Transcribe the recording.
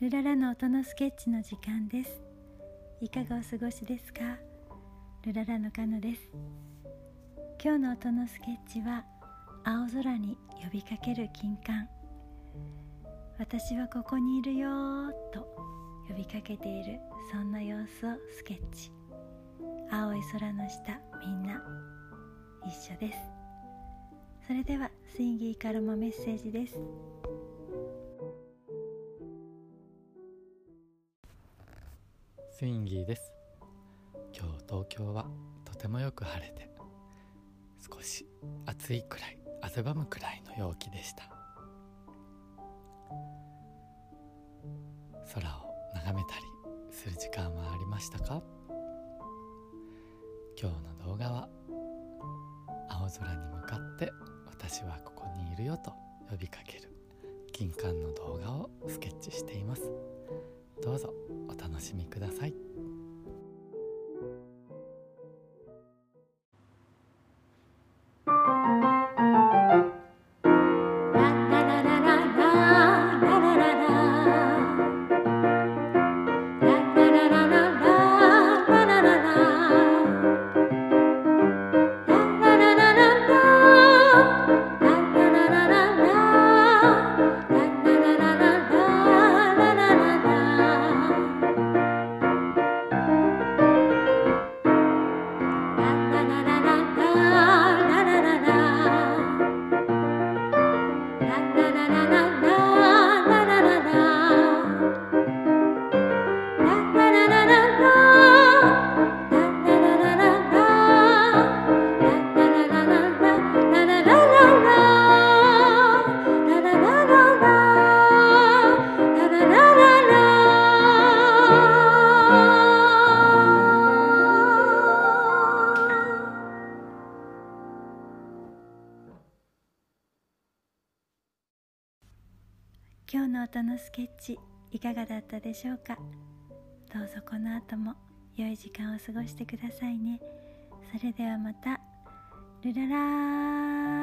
ルララの音のスケッチの時間です。いかがお過ごしですか？ルララのカノです。今日の音のスケッチは青空に呼びかける金管私はここにいるよと呼びかけているそんな様子をスケッチ。青い空の下みんな一緒です。それではスインギーからもメッセージです。スインギーです。今日東京はとてもよく晴れて少し暑いくらい汗ばむくらいの陽気でした。空を眺めたりする時間はありましたか？今日の動画は青空に向かって私はここにいるよと呼びかける金管の動画をスケッチしています。どうぞ。楽しみください。na na na. 今日の音のスケッチいかがだったでしょうか？どうぞこの後も良い時間を過ごしてくださいね。それではまた。ルララー。